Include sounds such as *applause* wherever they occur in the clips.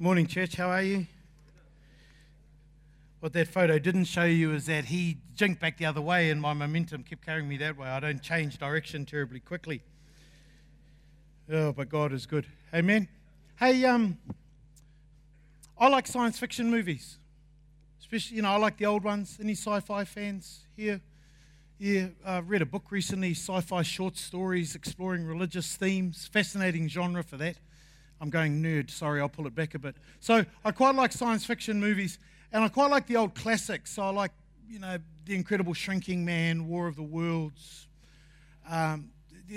Morning, church. How are you? What that photo didn't show you is that he jinked back the other way and my momentum kept carrying me that way. I don't change direction terribly quickly. Oh, but God is good. Amen. Hey, um, I like science fiction movies. Especially, you know, I like the old ones. Any sci fi fans here? Yeah, I read a book recently, sci fi short stories exploring religious themes. Fascinating genre for that. I'm going nerd. Sorry, I'll pull it back a bit. So I quite like science fiction movies, and I quite like the old classics. So I like, you know, The Incredible Shrinking Man, War of the Worlds, um,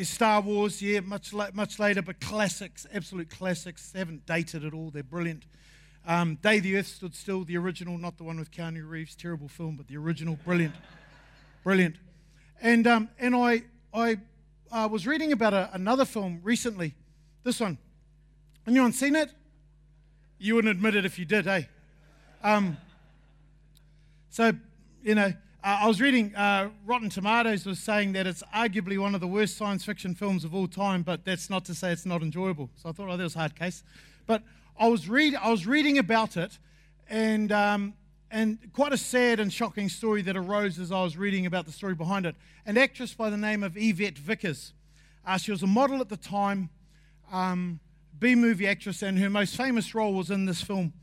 Star Wars. Yeah, much la- much later, but classics, absolute classics. They haven't dated at all. They're brilliant. Um, Day the Earth Stood Still, the original, not the one with Keanu Reeves. Terrible film, but the original, brilliant, brilliant. And um, and I I uh, was reading about a, another film recently. This one. Anyone seen it? You wouldn't admit it if you did, eh? Um, so, you know, uh, I was reading uh, Rotten Tomatoes was saying that it's arguably one of the worst science fiction films of all time, but that's not to say it's not enjoyable. So I thought, oh, that was a hard case. But I was, read, I was reading about it, and, um, and quite a sad and shocking story that arose as I was reading about the story behind it. An actress by the name of Yvette Vickers. Uh, she was a model at the time. Um, B movie actress, and her most famous role was in this film,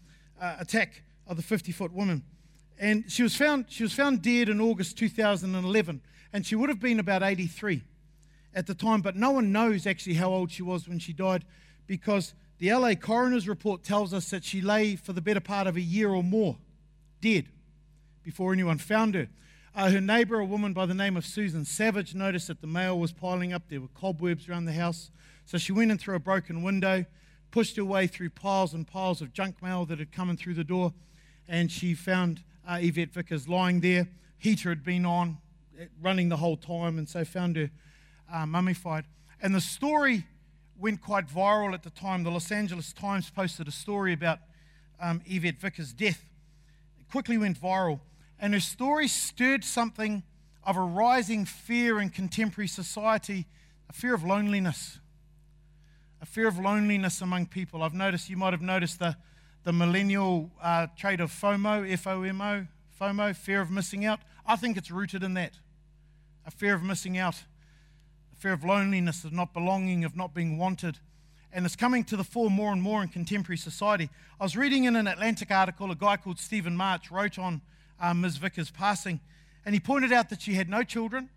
uh, Attack of the 50 Foot Woman. And she was, found, she was found dead in August 2011, and she would have been about 83 at the time, but no one knows actually how old she was when she died because the LA coroner's report tells us that she lay for the better part of a year or more dead before anyone found her. Uh, her neighbor, a woman by the name of Susan Savage, noticed that the mail was piling up. There were cobwebs around the house. So she went in through a broken window, pushed her way through piles and piles of junk mail that had come in through the door, and she found uh, Yvette Vickers lying there. Heater had been on, eh, running the whole time, and so found her uh, mummified. And the story went quite viral at the time. The Los Angeles Times posted a story about um, Yvette Vickers' death. It quickly went viral, and her story stirred something of a rising fear in contemporary society a fear of loneliness a fear of loneliness among people. I've noticed, you might have noticed the, the millennial uh, trait of FOMO, F O M O, FOMO, fear of missing out. I think it's rooted in that a fear of missing out, a fear of loneliness, of not belonging, of not being wanted. And it's coming to the fore more and more in contemporary society. I was reading in an Atlantic article, a guy called Stephen Marche wrote on um, Ms. Vickers' passing, and he pointed out that she had no children,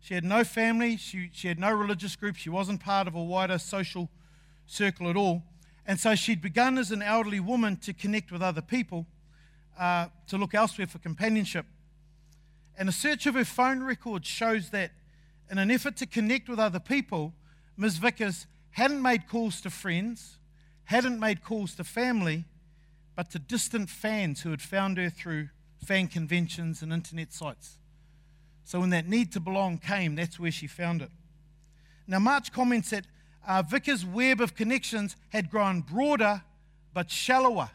she had no family, she, she had no religious group, she wasn't part of a wider social circle at all. And so she'd begun as an elderly woman to connect with other people, uh, to look elsewhere for companionship. And a search of her phone record shows that in an effort to connect with other people, Ms. Vickers hadn't made calls to friends, hadn't made calls to family, but to distant fans who had found her through fan conventions and internet sites. So when that need to belong came, that's where she found it. Now, Marche comments that uh, Vickers' web of connections had grown broader but shallower,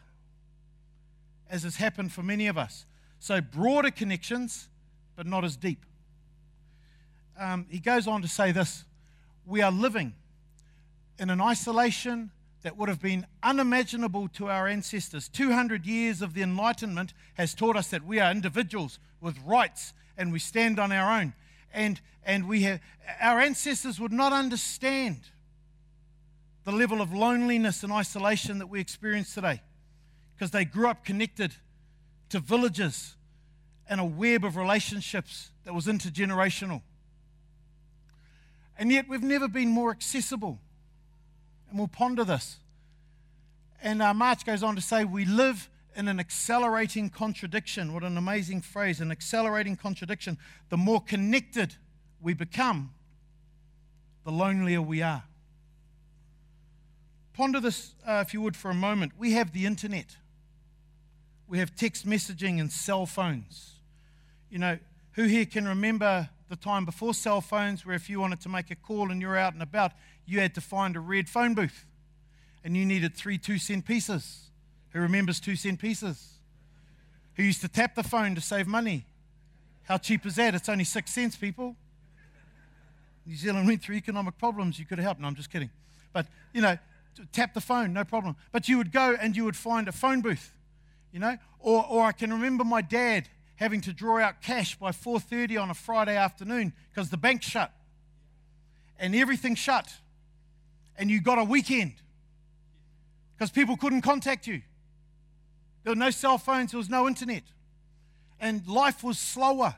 as has happened for many of us. So, broader connections, but not as deep. Um, he goes on to say this We are living in an isolation that would have been unimaginable to our ancestors. 200 years of the Enlightenment has taught us that we are individuals with rights and we stand on our own. And, and we have, our ancestors would not understand the level of loneliness and isolation that we experience today because they grew up connected to villages and a web of relationships that was intergenerational. And yet we've never been more accessible. And we'll ponder this. And uh, Marche goes on to say, We live in an accelerating contradiction. What an amazing phrase, an accelerating contradiction. The more connected we become, the lonelier we are. Ponder this, uh, if you would, for a moment. We have the internet, we have text messaging and cell phones. You know, who here can remember the time before cell phones where if you wanted to make a call and you're out and about, you had to find a red phone booth and you needed three two cent pieces? Who remembers two cent pieces? Who used to tap the phone to save money? How cheap is that? It's only six cents, people. New Zealand went through economic problems. You could have helped. No, I'm just kidding. But, you know, tap the phone, no problem. But you would go and you would find a phone booth, you know? Or, or I can remember my dad having to draw out cash by 4.30 on a Friday afternoon because the bank shut and everything shut. And you got a weekend because people couldn't contact you. There were no cell phones, there was no internet. And life was slower.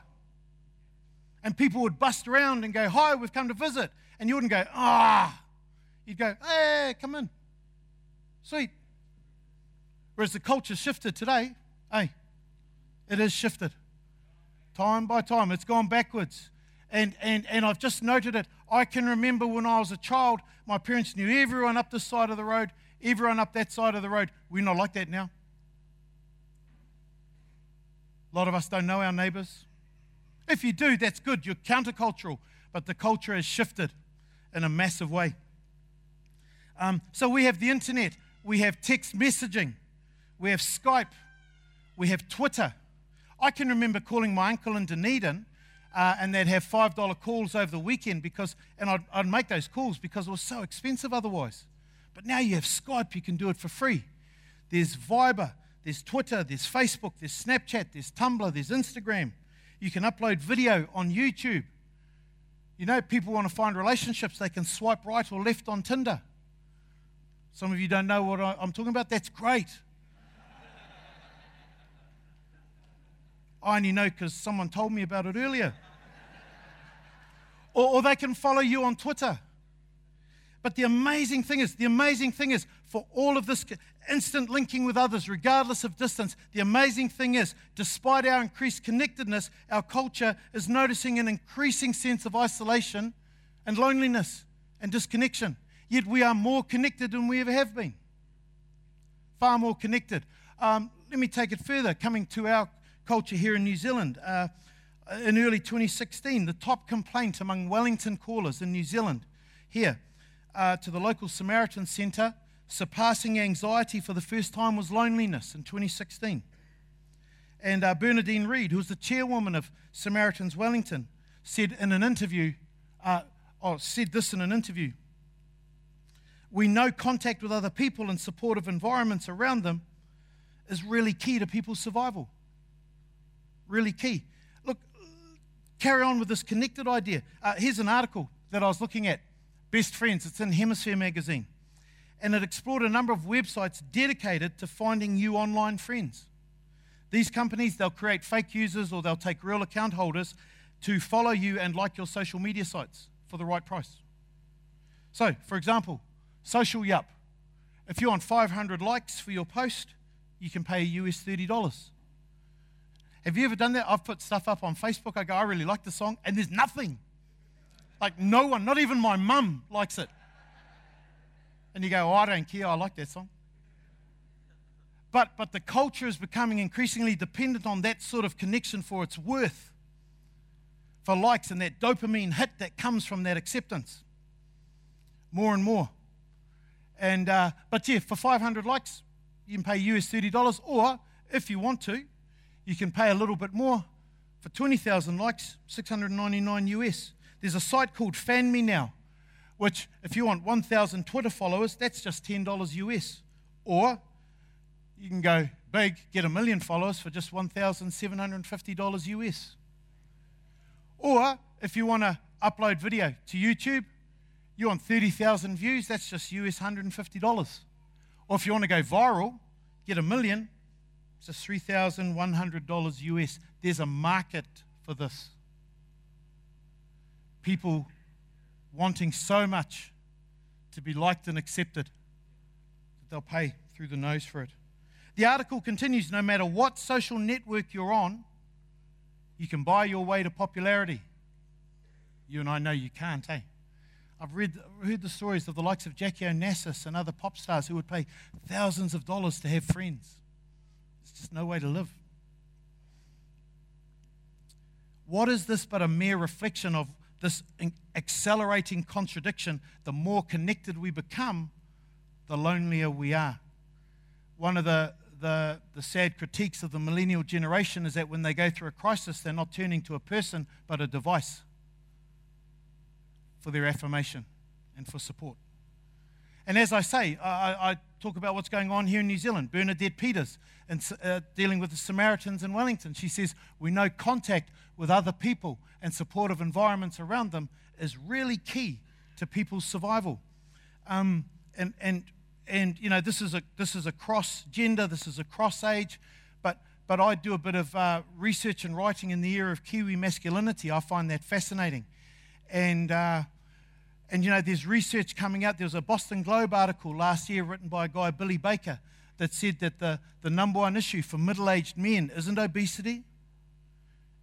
And people would bust around and go, Hi, we've come to visit. And you wouldn't go, Ah. You'd go, Hey, come in. Sweet. Whereas the culture shifted today, hey, it has shifted. Time by time, it's gone backwards. And, and, and I've just noted it. I can remember when I was a child, my parents knew everyone up this side of the road, everyone up that side of the road. We're not like that now. A lot of us don't know our neighbours. If you do, that's good. You're countercultural. But the culture has shifted in a massive way. Um, so we have the internet, we have text messaging, we have Skype, we have Twitter. I can remember calling my uncle in Dunedin, uh, and they'd have $5 calls over the weekend because, and I'd, I'd make those calls because it was so expensive otherwise. But now you have Skype, you can do it for free. There's Viber, there's Twitter, there's Facebook, there's Snapchat, there's Tumblr, there's Instagram. You can upload video on YouTube. You know, people want to find relationships, they can swipe right or left on Tinder. Some of you don't know what I'm talking about. That's great. I only know because someone told me about it earlier. or, or they can follow you on Twitter. But the amazing thing is, the amazing thing is, for all of this instant linking with others, regardless of distance, the amazing thing is, despite our increased connectedness, our culture is noticing an increasing sense of isolation and loneliness and disconnection. Yet we are more connected than we ever have been. Far more connected. Um, let me take it further, coming to our culture here in New Zealand. Uh, in early 2016, the top complaint among Wellington callers in New Zealand here uh, to the local Samaritan Centre, surpassing anxiety for the first time, was loneliness in 2016. And uh, Bernadine Reid, who was the chairwoman of Samaritans Wellington, said in an interview, uh, oh, said this in an interview. We know contact with other people and supportive environments around them is really key to people's survival. Really key. Look, carry on with this connected idea. Uh, here's an article that I was looking at Best Friends. It's in Hemisphere magazine. And it explored a number of websites dedicated to finding new online friends. These companies, they'll create fake users or they'll take real account holders to follow you and like your social media sites for the right price. So, for example, Social Yup. If you want 500 likes for your post, you can pay US $30. Have you ever done that? I've put stuff up on Facebook. I go, I really like the song, and there's nothing. Like no one, not even my mum likes it. And you go, oh, I don't care, I like that song. But, but the culture is becoming increasingly dependent on that sort of connection for its worth, for likes and that dopamine hit that comes from that acceptance. More and more. And, uh, but yeah, for 500 likes, you can pay US $30, or if you want to, you can pay a little bit more. For 20,000 likes, 699 US. There's a site called Fan Me Now, which, if you want 1,000 Twitter followers, that's just $10 US. Or you can go big, get a million followers for just $1,750 US. Or if you want to upload video to YouTube, you want 30,000 views, that's just US $150. Or if you want to go viral, get a million, it's just $3,100 US. There's a market for this people wanting so much to be liked and accepted that they'll pay through the nose for it. The article continues no matter what social network you're on, you can buy your way to popularity. You and I know you can't, eh? I've read, heard the stories of the likes of Jackie Onassis and other pop stars who would pay thousands of dollars to have friends. It's just no way to live. What is this but a mere reflection of this accelerating contradiction, the more connected we become, the lonelier we are. One of the, the, the sad critiques of the millennial generation is that when they go through a crisis, they're not turning to a person, but a device for their affirmation and for support. And as I say, I, I talk about what's going on here in New Zealand. Bernadette Peters, and uh, dealing with the Samaritans in Wellington, she says we know contact with other people and supportive environments around them is really key to people's survival. Um, and and and you know this is a this is a cross gender, this is a cross age, but but I do a bit of uh, research and writing in the era of Kiwi masculinity. I find that fascinating, and. Uh, and you know, there's research coming out. There was a Boston Globe article last year written by a guy, Billy Baker, that said that the, the number one issue for middle aged men isn't obesity,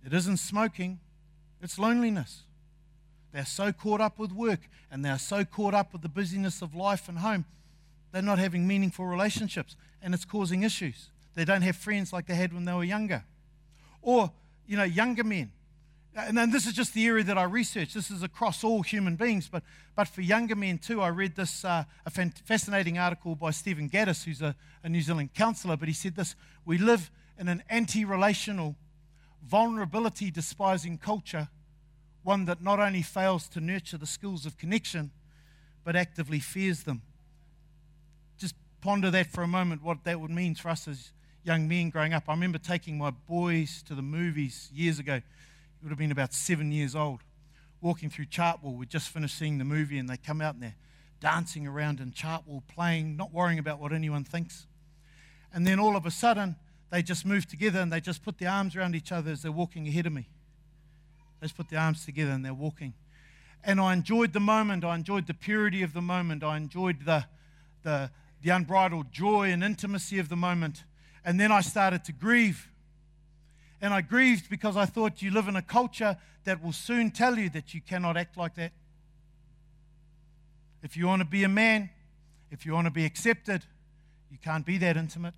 it isn't smoking, it's loneliness. They're so caught up with work and they're so caught up with the busyness of life and home, they're not having meaningful relationships and it's causing issues. They don't have friends like they had when they were younger. Or, you know, younger men and then this is just the area that I research. This is across all human beings, but, but for younger men too. I read this uh, a fascinating article by Stephen Gaddis, who's a, a New Zealand counsellor, but he said this We live in an anti relational, vulnerability despising culture, one that not only fails to nurture the skills of connection, but actively fears them. Just ponder that for a moment, what that would mean for us as young men growing up. I remember taking my boys to the movies years ago would have been about seven years old, walking through Chartwell. We'd just finished seeing the movie, and they come out and they're dancing around in Chartwell, playing, not worrying about what anyone thinks. And then all of a sudden, they just move together and they just put their arms around each other as they're walking ahead of me. They just put their arms together and they're walking. And I enjoyed the moment. I enjoyed the purity of the moment. I enjoyed the, the, the unbridled joy and intimacy of the moment. And then I started to grieve and I grieved because I thought you live in a culture that will soon tell you that you cannot act like that. If you want to be a man, if you want to be accepted, you can't be that intimate.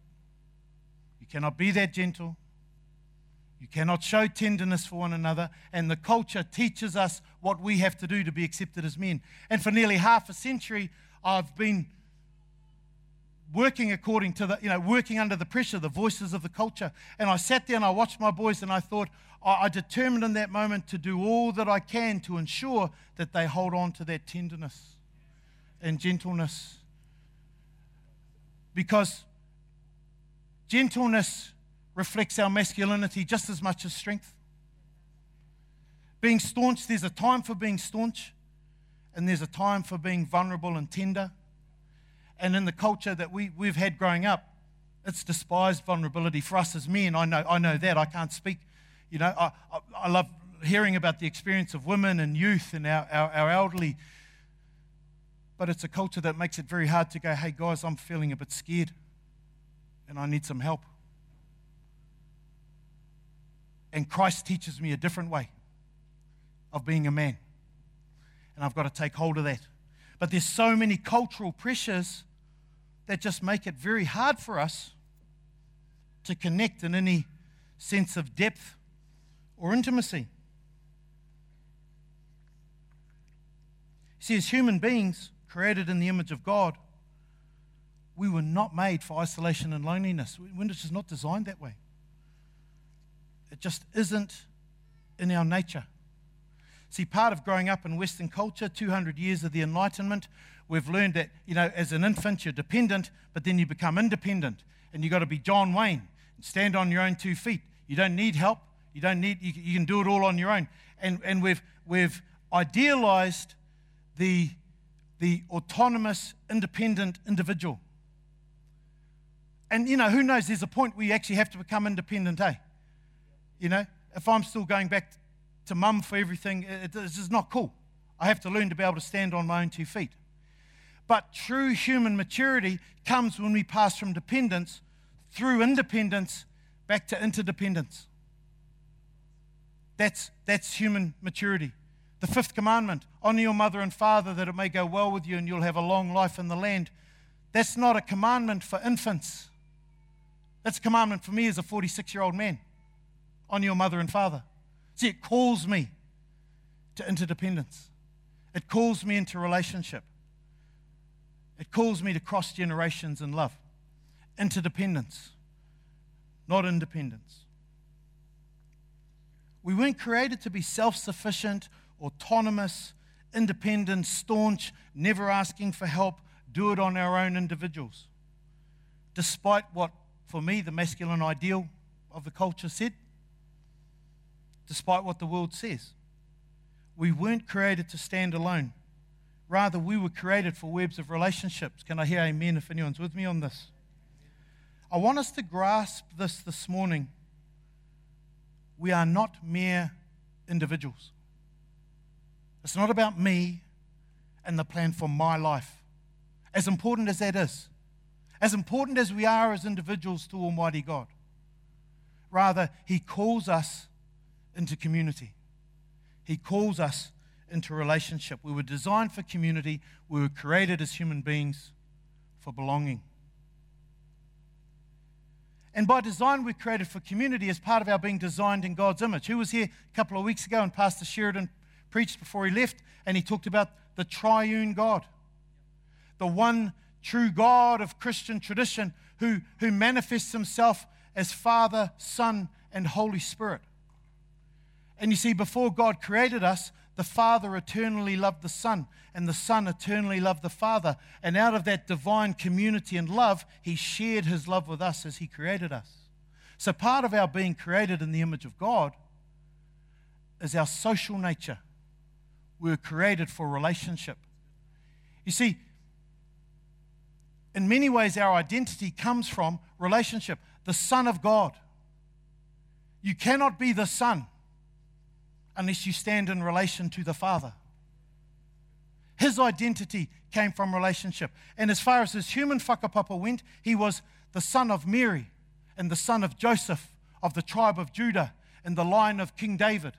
You cannot be that gentle. You cannot show tenderness for one another. And the culture teaches us what we have to do to be accepted as men. And for nearly half a century, I've been working according to the, you know, working under the pressure, the voices of the culture. And I sat there and I watched my boys and I thought, I determined in that moment to do all that I can to ensure that they hold on to that tenderness and gentleness. Because gentleness reflects our masculinity just as much as strength. Being staunch, there's a time for being staunch, and there's a time for being vulnerable and tender and in the culture that we, we've had growing up, it's despised vulnerability for us as men. I know, I know that. I can't speak. You know, I, I, I love hearing about the experience of women and youth and our, our, our elderly. But it's a culture that makes it very hard to go, hey, guys, I'm feeling a bit scared and I need some help. And Christ teaches me a different way of being a man. And I've got to take hold of that. But there's so many cultural pressures that just make it very hard for us to connect in any sense of depth or intimacy. See, as human beings created in the image of God, we were not made for isolation and loneliness. We're just not designed that way. It just isn't in our nature. See, part of growing up in Western culture, 200 years of the Enlightenment, we've learned that, you know, as an infant, you're dependent, but then you become independent. And you've got to be John Wayne and stand on your own two feet. You don't need help. You don't need, you, you can do it all on your own. And, and we've, we've idealized the, the autonomous, independent individual. And, you know, who knows, there's a point where you actually have to become independent, eh? You know, if I'm still going back to mum for everything, it's just not cool. I have to learn to be able to stand on my own two feet. But true human maturity comes when we pass from dependence through independence back to interdependence. That's, that's human maturity. The fifth commandment honor your mother and father that it may go well with you and you'll have a long life in the land. That's not a commandment for infants. That's a commandment for me as a 46 year old man. Honor your mother and father. See, it calls me to interdependence, it calls me into relationship. It calls me to cross generations in love, interdependence, not independence. We weren't created to be self sufficient, autonomous, independent, staunch, never asking for help, do it on our own individuals. Despite what, for me, the masculine ideal of the culture said, despite what the world says. We weren't created to stand alone. Rather, we were created for webs of relationships. Can I hear amen if anyone's with me on this? I want us to grasp this this morning. We are not mere individuals. It's not about me and the plan for my life. As important as that is, as important as we are as individuals to Almighty God, rather, He calls us into community. He calls us into relationship. We were designed for community, we were created as human beings for belonging. And by design, we're created for community as part of our being designed in God's image. Who was here a couple of weeks ago and Pastor Sheridan preached before he left and he talked about the triune God, the one true God of Christian tradition who, who manifests himself as Father, Son, and Holy Spirit. And you see, before God created us, the Father eternally loved the Son, and the Son eternally loved the Father. And out of that divine community and love, He shared His love with us as He created us. So, part of our being created in the image of God is our social nature. We're created for relationship. You see, in many ways, our identity comes from relationship. The Son of God. You cannot be the Son unless you stand in relation to the Father. His identity came from relationship. And as far as his human whakapapa went, he was the son of Mary and the son of Joseph of the tribe of Judah and the line of King David.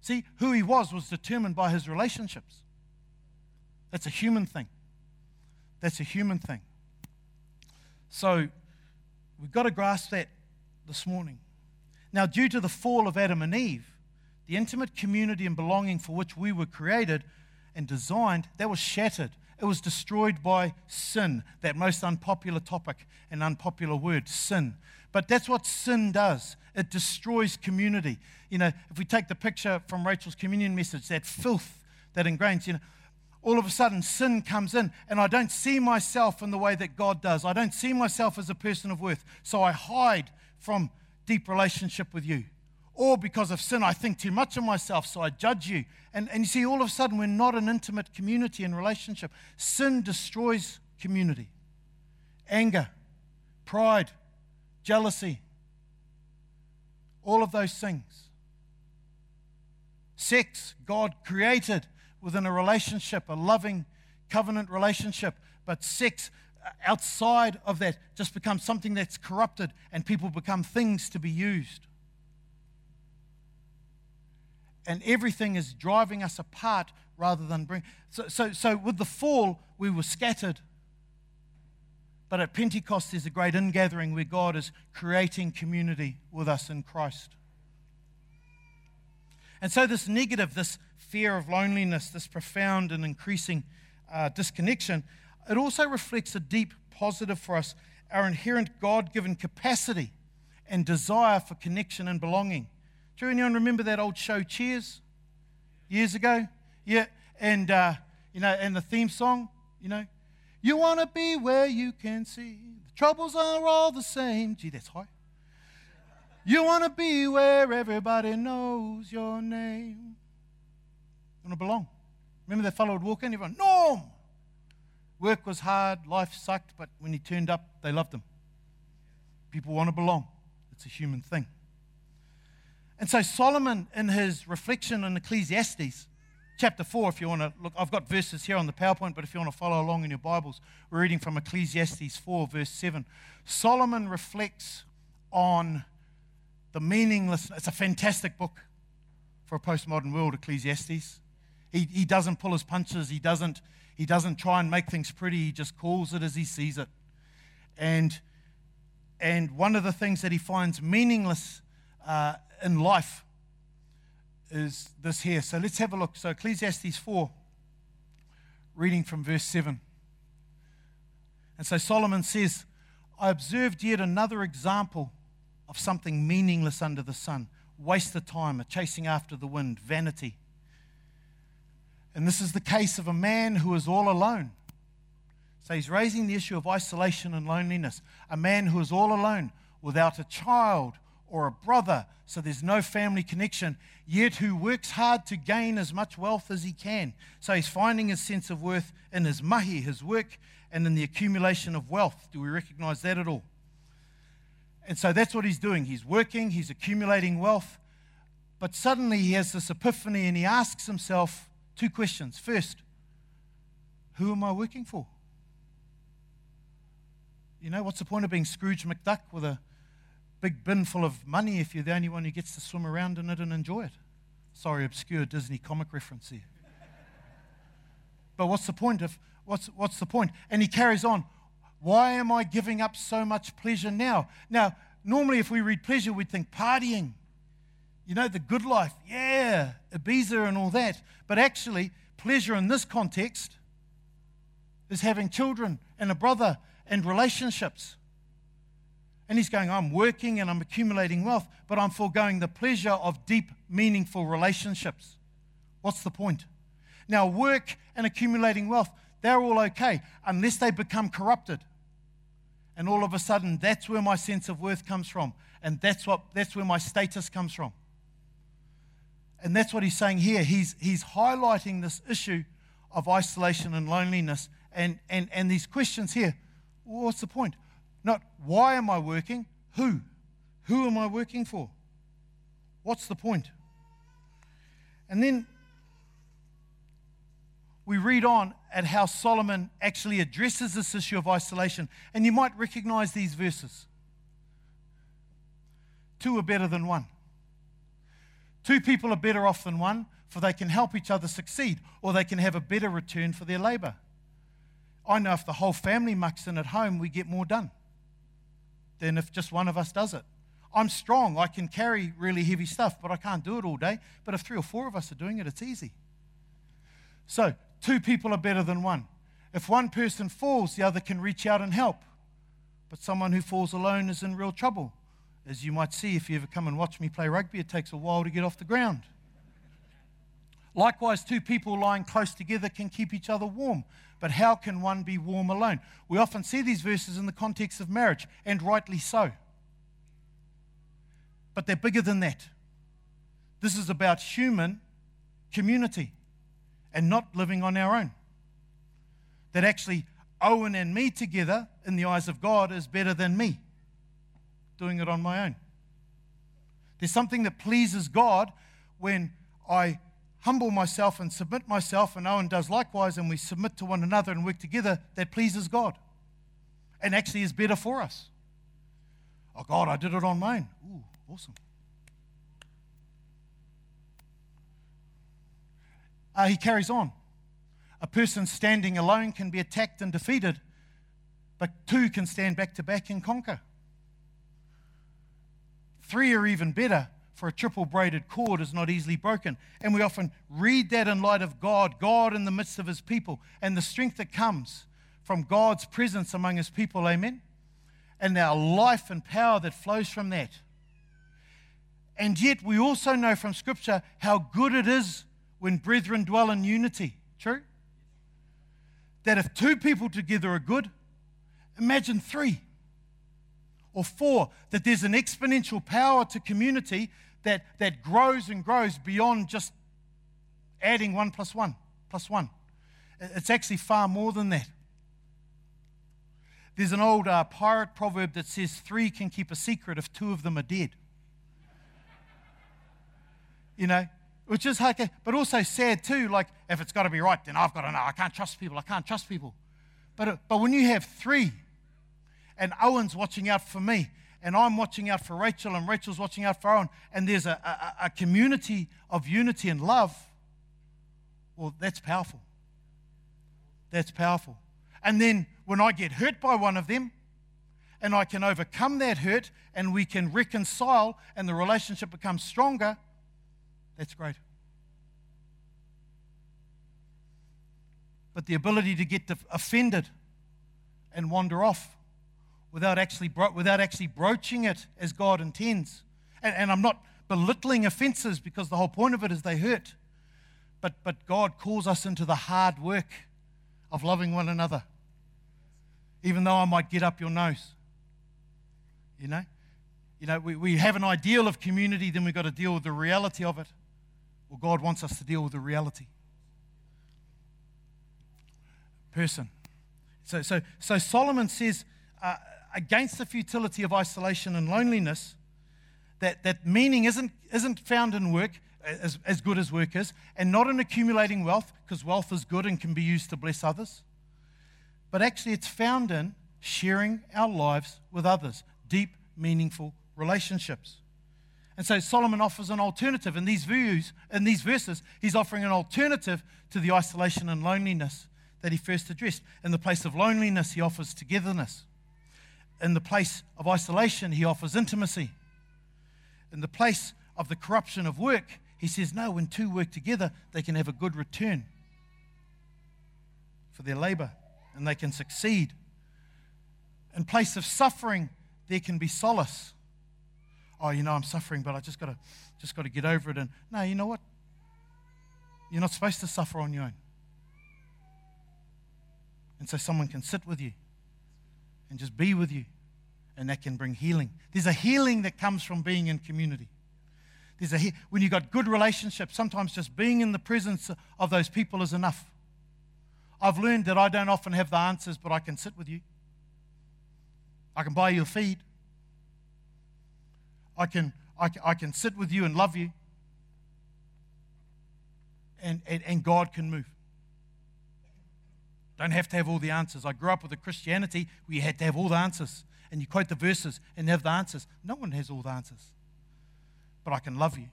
See, who he was was determined by his relationships. That's a human thing. That's a human thing. So we've got to grasp that this morning. Now, due to the fall of Adam and Eve, the intimate community and belonging for which we were created and designed, that was shattered. It was destroyed by sin, that most unpopular topic and unpopular word, sin. But that's what sin does. It destroys community. You know, if we take the picture from Rachel's communion message, that filth that ingrains, you know, all of a sudden sin comes in and I don't see myself in the way that God does. I don't see myself as a person of worth. So I hide from deep relationship with you or because of sin, I think too much of myself, so I judge you. And, and you see, all of a sudden, we're not an intimate community and relationship. Sin destroys community. Anger, pride, jealousy, all of those things. Sex, God created within a relationship, a loving covenant relationship. But sex uh, outside of that just becomes something that's corrupted and people become things to be used and everything is driving us apart rather than bring. So, so, so with the fall, we were scattered. But at Pentecost, there's a great ingathering where God is creating community with us in Christ. And so, this negative, this fear of loneliness, this profound and increasing uh, disconnection, it also reflects a deep positive for us our inherent God given capacity and desire for connection and belonging. Do anyone remember that old show Cheers? Years ago? Yeah, and uh, you know, and the theme song, you know, you want to be where you can see. The troubles are all the same. Gee, that's high. You want to be where everybody knows your name. You want to belong. Remember that fellow would walk in, everyone, Norm! Work was hard, life sucked, but when he turned up, they loved him. People want to belong. It's a human thing. And so Solomon, in his reflection on Ecclesiastes, chapter 4, if you want to look, I've got verses here on the PowerPoint, but if you want to follow along in your Bibles, we're reading from Ecclesiastes 4, verse 7. Solomon reflects on the meaningless, it's a fantastic book for a postmodern world, Ecclesiastes. He, he doesn't pull his punches, he doesn't, he doesn't try and make things pretty, he just calls it as he sees it. And, and one of the things that he finds meaningless uh, in life is this here. So let's have a look. So, Ecclesiastes 4, reading from verse 7. And so Solomon says, I observed yet another example of something meaningless under the sun, waste of time, a chasing after the wind, vanity. And this is the case of a man who is all alone. So he's raising the issue of isolation and loneliness. A man who is all alone, without a child or a brother, so there's no family connection, yet who works hard to gain as much wealth as he can. So he's finding his sense of worth in his mahi, his work, and in the accumulation of wealth. Do we recognize that at all? And so that's what he's doing. He's working, he's accumulating wealth, but suddenly he has this epiphany and he asks himself two questions. First, who am I working for? You know, what's the point of being Scrooge McDuck with a big bin full of money if you're the only one who gets to swim around in it and enjoy it? Sorry, obscure Disney comic reference here. but what's the point of what's what's the point? And he carries on. Why am I giving up so much pleasure now? Now, normally if we read pleasure, we'd think partying. You know, the good life. Yeah, Ibiza and all that. But actually, pleasure in this context is having children and a brother and relationships. And he's going, I'm working and I'm accumulating wealth, but I'm foregoing the pleasure of deep, meaningful relationships. What's the point? Now, work and accumulating wealth, they're all okay unless they become corrupted. And all of a sudden, that's where my sense of worth comes from. And that's, what, that's where my status comes from. And that's what he's saying here. He's, he's highlighting this issue of isolation and loneliness and, and, and these questions here. What's the point? Not why am I working? Who? Who am I working for? What's the point? And then we read on at how Solomon actually addresses this issue of isolation. And you might recognize these verses. Two are better than one. Two people are better off than one, for they can help each other succeed, or they can have a better return for their labor. I know if the whole family mucks in at home, we get more done than if just one of us does it. I'm strong. I can carry really heavy stuff, but I can't do it all day. But if three or four of us are doing it, it's easy. So, two people are better than one. If one person falls, the other can reach out and help. But someone who falls alone is in real trouble. As you might see if you ever come and watch me play rugby, it takes a while to get off the ground. Likewise, two people lying close together can keep each other warm. But how can one be warm alone? We often see these verses in the context of marriage, and rightly so. But they're bigger than that. This is about human community and not living on our own. That actually, Owen and me together, in the eyes of God, is better than me doing it on my own. There's something that pleases God when I humble myself and submit myself, and Owen does likewise, and we submit to one another and work together, that pleases God and actually is better for us. Oh, God, I did it on mine. Ooh, awesome. Uh, he carries on. A person standing alone can be attacked and defeated, but two can stand back to back and conquer. Three are even better for a triple braided cord is not easily broken. And we often read that in light of God, God in the midst of his people, and the strength that comes from God's presence among his people. Amen. And our life and power that flows from that. And yet, we also know from Scripture how good it is when brethren dwell in unity. True? That if two people together are good, imagine three or four, that there's an exponential power to community that, that grows and grows beyond just adding one plus one plus one. It's actually far more than that. There's an old uh, pirate proverb that says three can keep a secret if two of them are dead. *laughs* you know, which is like, but also sad too. Like, if it's got to be right, then I've got to know. I can't trust people. I can't trust people. But, but when you have three, and Owen's watching out for me, and I'm watching out for Rachel, and Rachel's watching out for Owen, and there's a, a, a community of unity and love, well, that's powerful. That's powerful. And then when I get hurt by one of them, and I can overcome that hurt, and we can reconcile, and the relationship becomes stronger, that's great. But the ability to get offended and wander off without actually, bro- without actually broaching it as God intends. And, and I'm not belittling offenses because the whole point of it is they hurt. But, but God calls us into the hard work of loving one another. even though I might get up your nose. You know? You know, we, we have an ideal of community, then we've got to deal with the reality of it. Well, God wants us to deal with the reality. Person. So, so, so Solomon says, uh, against the futility of isolation and loneliness, that, that meaning isn't, isn't found in work, as, as good as work is, and not in accumulating wealth, because wealth is good and can be used to bless others. But actually, it's found in sharing our lives with others, deep, meaningful relationships. And so Solomon offers an alternative. In these views, in these verses, he's offering an alternative to the isolation and loneliness that he first addressed. In the place of loneliness, he offers togetherness. In the place of isolation, he offers intimacy. In the place of the corruption of work, he says, no, when two work together, they can have a good return for their labor and they can succeed. In place of suffering, there can be solace. Oh, you know, I'm suffering, but I just got to just got to get over it. And no, you know what? You're not supposed to suffer on your own. And so someone can sit with you and just be with you, and that can bring healing. There's a healing that comes from being in community. There's a, when you've got good relationships, sometimes just being in the presence of those people is enough. I've learned that I don't often have the answers, but I can sit with you. I can buy you a feed. I can, I, I can sit with you and love you. And, and, and God can move. Don't have to have all the answers. I grew up with a Christianity where you had to have all the answers. And you quote the verses and have the answers. No one has all the answers but I can love you.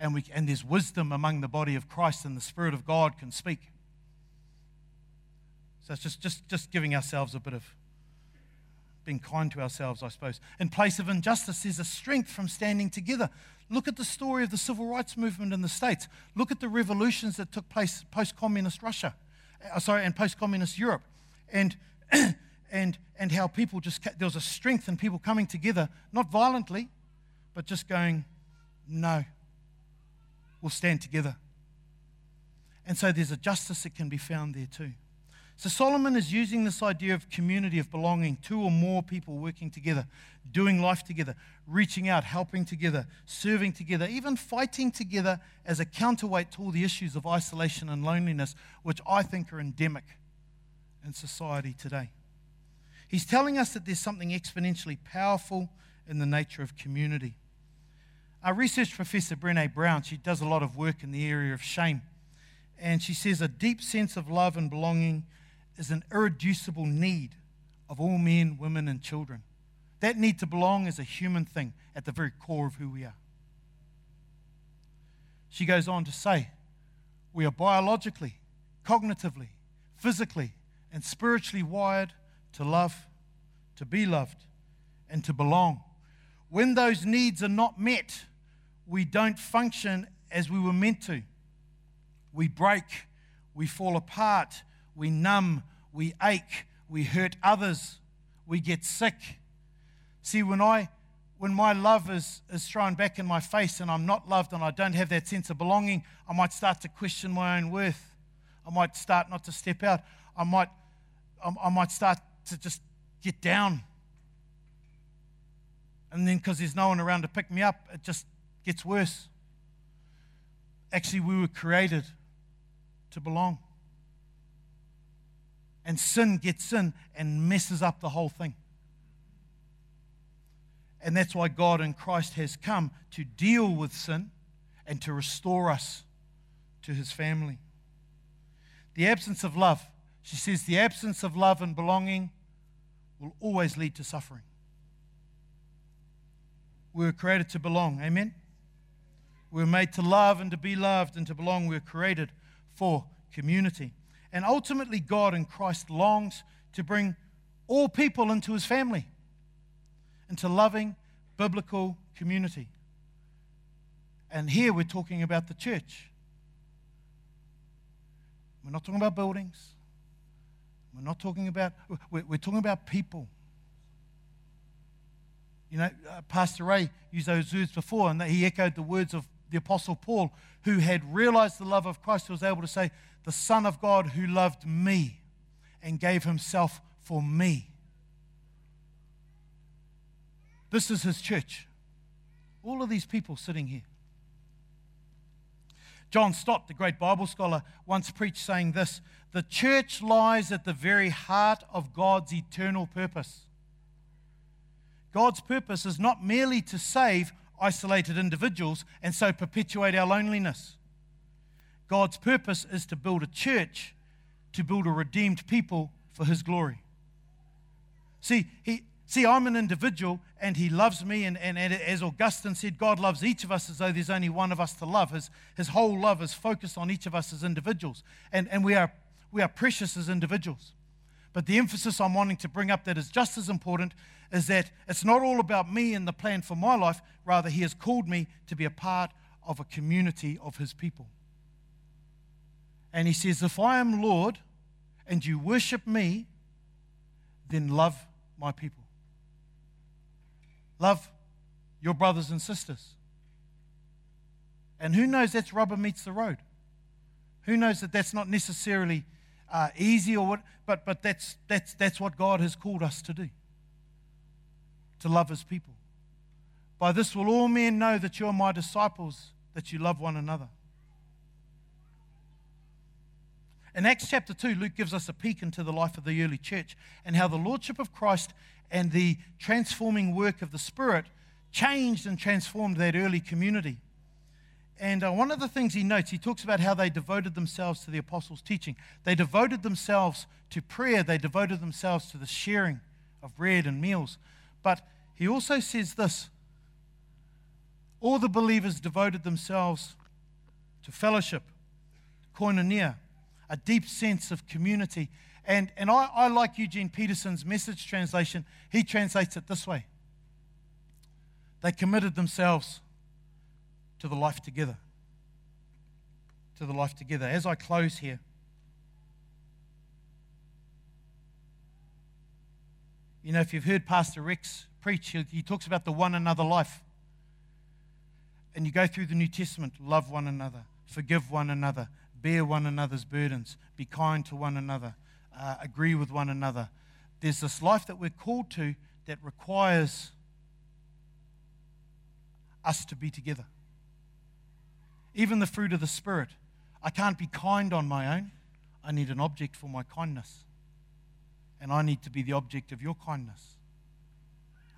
And, we, and there's wisdom among the body of Christ, and the Spirit of God can speak. So it's just, just, just giving ourselves a bit of being kind to ourselves, I suppose. In place of injustice, there's a strength from standing together. Look at the story of the civil rights movement in the States. Look at the revolutions that took place post communist Russia, uh, sorry, and post communist Europe. And, *clears throat* and, and how people just, there was a strength in people coming together, not violently, but just going, no, we'll stand together. And so there's a justice that can be found there too. So Solomon is using this idea of community, of belonging, two or more people working together, doing life together, reaching out, helping together, serving together, even fighting together as a counterweight to all the issues of isolation and loneliness, which I think are endemic in society today. He's telling us that there's something exponentially powerful in the nature of community. Our research professor, Brene Brown, she does a lot of work in the area of shame. And she says a deep sense of love and belonging is an irreducible need of all men, women, and children. That need to belong is a human thing at the very core of who we are. She goes on to say, we are biologically, cognitively, physically, and spiritually wired to love, to be loved, and to belong. When those needs are not met, we don't function as we were meant to. We break, we fall apart, we numb, we ache, we hurt others, we get sick. See, when I when my love is, is thrown back in my face and I'm not loved and I don't have that sense of belonging, I might start to question my own worth. I might start not to step out. I might, um, I might start to just get down. And then because there's no one around to pick me up, it just gets worse. Actually, we were created to belong. And sin gets in and messes up the whole thing. And that's why God in Christ has come to deal with sin and to restore us to his family. The absence of love, she says, the absence of love and belonging will always lead to suffering. We were created to belong. Amen? We were made to love and to be loved and to belong. We were created for community. And ultimately, God in Christ longs to bring all people into his family, into loving biblical community. And here we're talking about the church. We're not talking about buildings. We're not talking about, we're, we're talking about people. You know, uh, Pastor Ray used those words before, and he echoed the words of the Apostle Paul, who had realized the love of Christ, was able to say, The Son of God who loved me and gave himself for me. This is his church. All of these people sitting here. John Stott, the great Bible scholar, once preached saying this The church lies at the very heart of God's eternal purpose. God's purpose is not merely to save isolated individuals and so perpetuate our loneliness. God's purpose is to build a church, to build a redeemed people for His glory. See, he, see I'm an individual and He loves me. And, and, and as Augustine said, God loves each of us as though there's only one of us to love. His, his whole love is focused on each of us as individuals. And, and we, are, we are precious as individuals. But the emphasis I'm wanting to bring up that is just as important is that it's not all about me and the plan for my life. Rather, He has called me to be a part of a community of His people. And He says, If I am Lord and you worship me, then love my people. Love your brothers and sisters. And who knows that's rubber meets the road? Who knows that that's not necessarily uh, easy or what, but, but that's, that's, that's what God has called us to do to love his people. By this will all men know that you are my disciples, that you love one another. In Acts chapter 2, Luke gives us a peek into the life of the early church and how the Lordship of Christ and the transforming work of the Spirit changed and transformed that early community. And uh, one of the things he notes, he talks about how they devoted themselves to the apostles' teaching. They devoted themselves to prayer, they devoted themselves to the sharing of bread and meals. But he also says this all the believers devoted themselves to fellowship, koinonia, a deep sense of community. And, and I, I like Eugene Peterson's message translation. He translates it this way They committed themselves to the life together. To the life together. As I close here, you know, if you've heard Pastor Rex preach, he talks about the one another life. And you go through the New Testament love one another, forgive one another, bear one another's burdens, be kind to one another, uh, agree with one another. There's this life that we're called to that requires us to be together. Even the fruit of the Spirit. I can't be kind on my own. I need an object for my kindness. And I need to be the object of your kindness.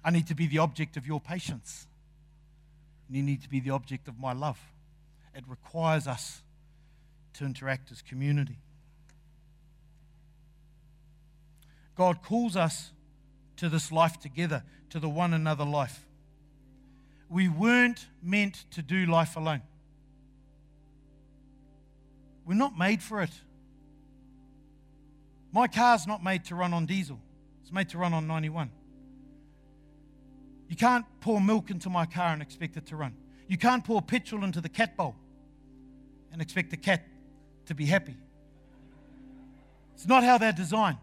I need to be the object of your patience. And you need to be the object of my love. It requires us to interact as community. God calls us to this life together, to the one another life. We weren't meant to do life alone. We're not made for it. My car's not made to run on diesel, it's made to run on 91. You can't pour milk into my car and expect it to run. You can't pour petrol into the cat bowl and expect the cat to be happy. It's not how they're designed.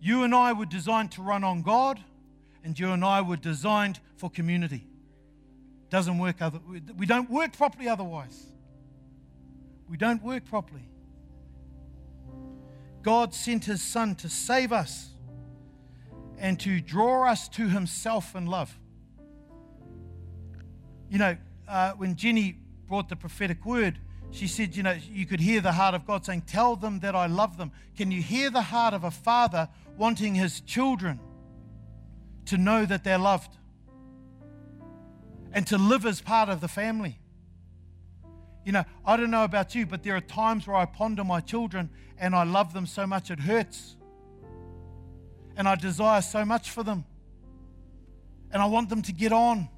You and I were designed to run on God, and you and I were designed for community. Doesn't work other, we don't work properly otherwise. We don't work properly. God sent his son to save us and to draw us to himself in love. You know, uh, when Jenny brought the prophetic word, she said, You know, you could hear the heart of God saying, Tell them that I love them. Can you hear the heart of a father wanting his children to know that they're loved and to live as part of the family? You know, I don't know about you, but there are times where I ponder my children and I love them so much it hurts. And I desire so much for them. And I want them to get on.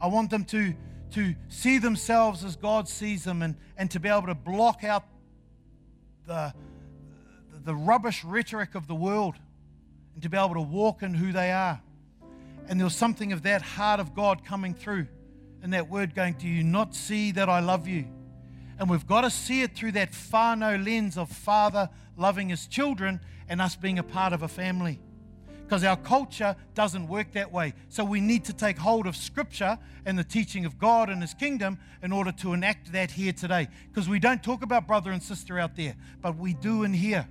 I want them to, to see themselves as God sees them and, and to be able to block out the, the rubbish rhetoric of the world and to be able to walk in who they are. And there was something of that heart of God coming through and that word going, Do you not see that I love you? And we've got to see it through that whānau lens of Father loving his children and us being a part of a family. because our culture doesn't work that way. So we need to take hold of Scripture and the teaching of God and His kingdom in order to enact that here today. Because we don't talk about brother and sister out there, but we do in here.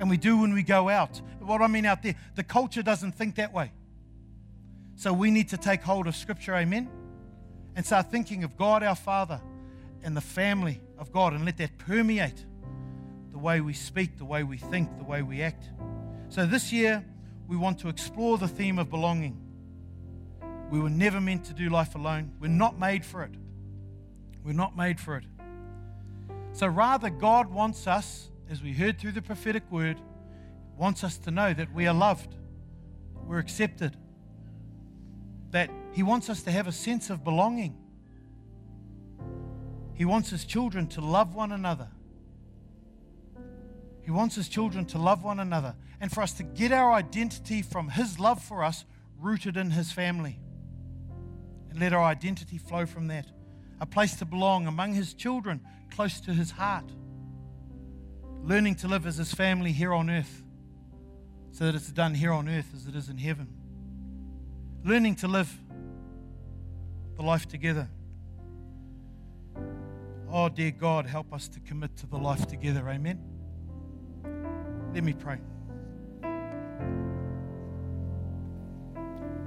And we do when we go out. What I mean out there, the culture doesn't think that way. So we need to take hold of Scripture, amen? And start thinking of God our Father and the family of God and let that permeate the way we speak, the way we think, the way we act. So this year, we want to explore the theme of belonging. We were never meant to do life alone. We're not made for it. We're not made for it. So rather, God wants us, as we heard through the prophetic word, wants us to know that we are loved, we're accepted, that He wants us to have a sense of belonging. He wants His children to love one another. He wants His children to love one another and for us to get our identity from His love for us rooted in His family. And let our identity flow from that. A place to belong among His children, close to His heart. Learning to live as His family here on earth so that it's done here on earth as it is in heaven. Learning to live the life together. Oh, dear God, help us to commit to the life together. Amen. Let me pray.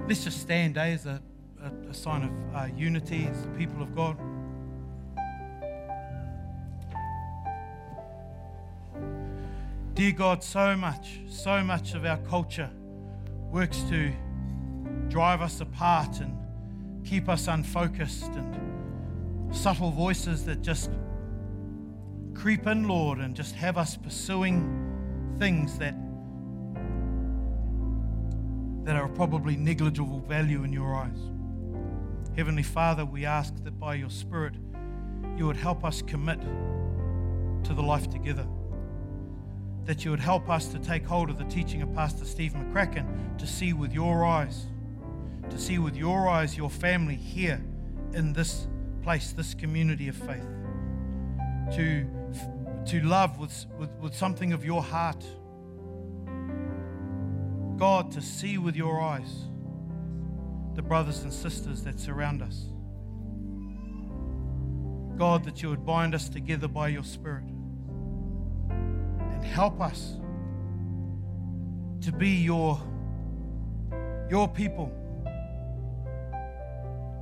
Let's just stand eh, as a, a, a sign of uh, unity as the people of God. Dear God, so much, so much of our culture works to drive us apart and keep us unfocused, and subtle voices that just creep in, Lord, and just have us pursuing things that that are probably negligible value in your eyes. Heavenly Father, we ask that by your Spirit you would help us commit to the life together. That you would help us to take hold of the teaching of Pastor Steve McCracken to see with your eyes, to see with your eyes your family here in this place, this community of faith. To, to love with, with, with something of your heart God, to see with your eyes the brothers and sisters that surround us. God, that you would bind us together by your Spirit and help us to be your, your people,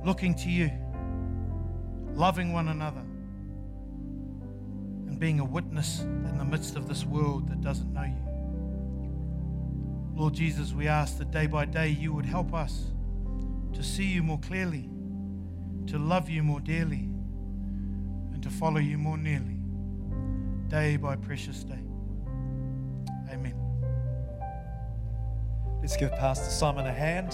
looking to you, loving one another, and being a witness in the midst of this world that doesn't know you. Lord Jesus, we ask that day by day you would help us to see you more clearly, to love you more dearly, and to follow you more nearly, day by precious day. Amen. Let's give Pastor Simon a hand.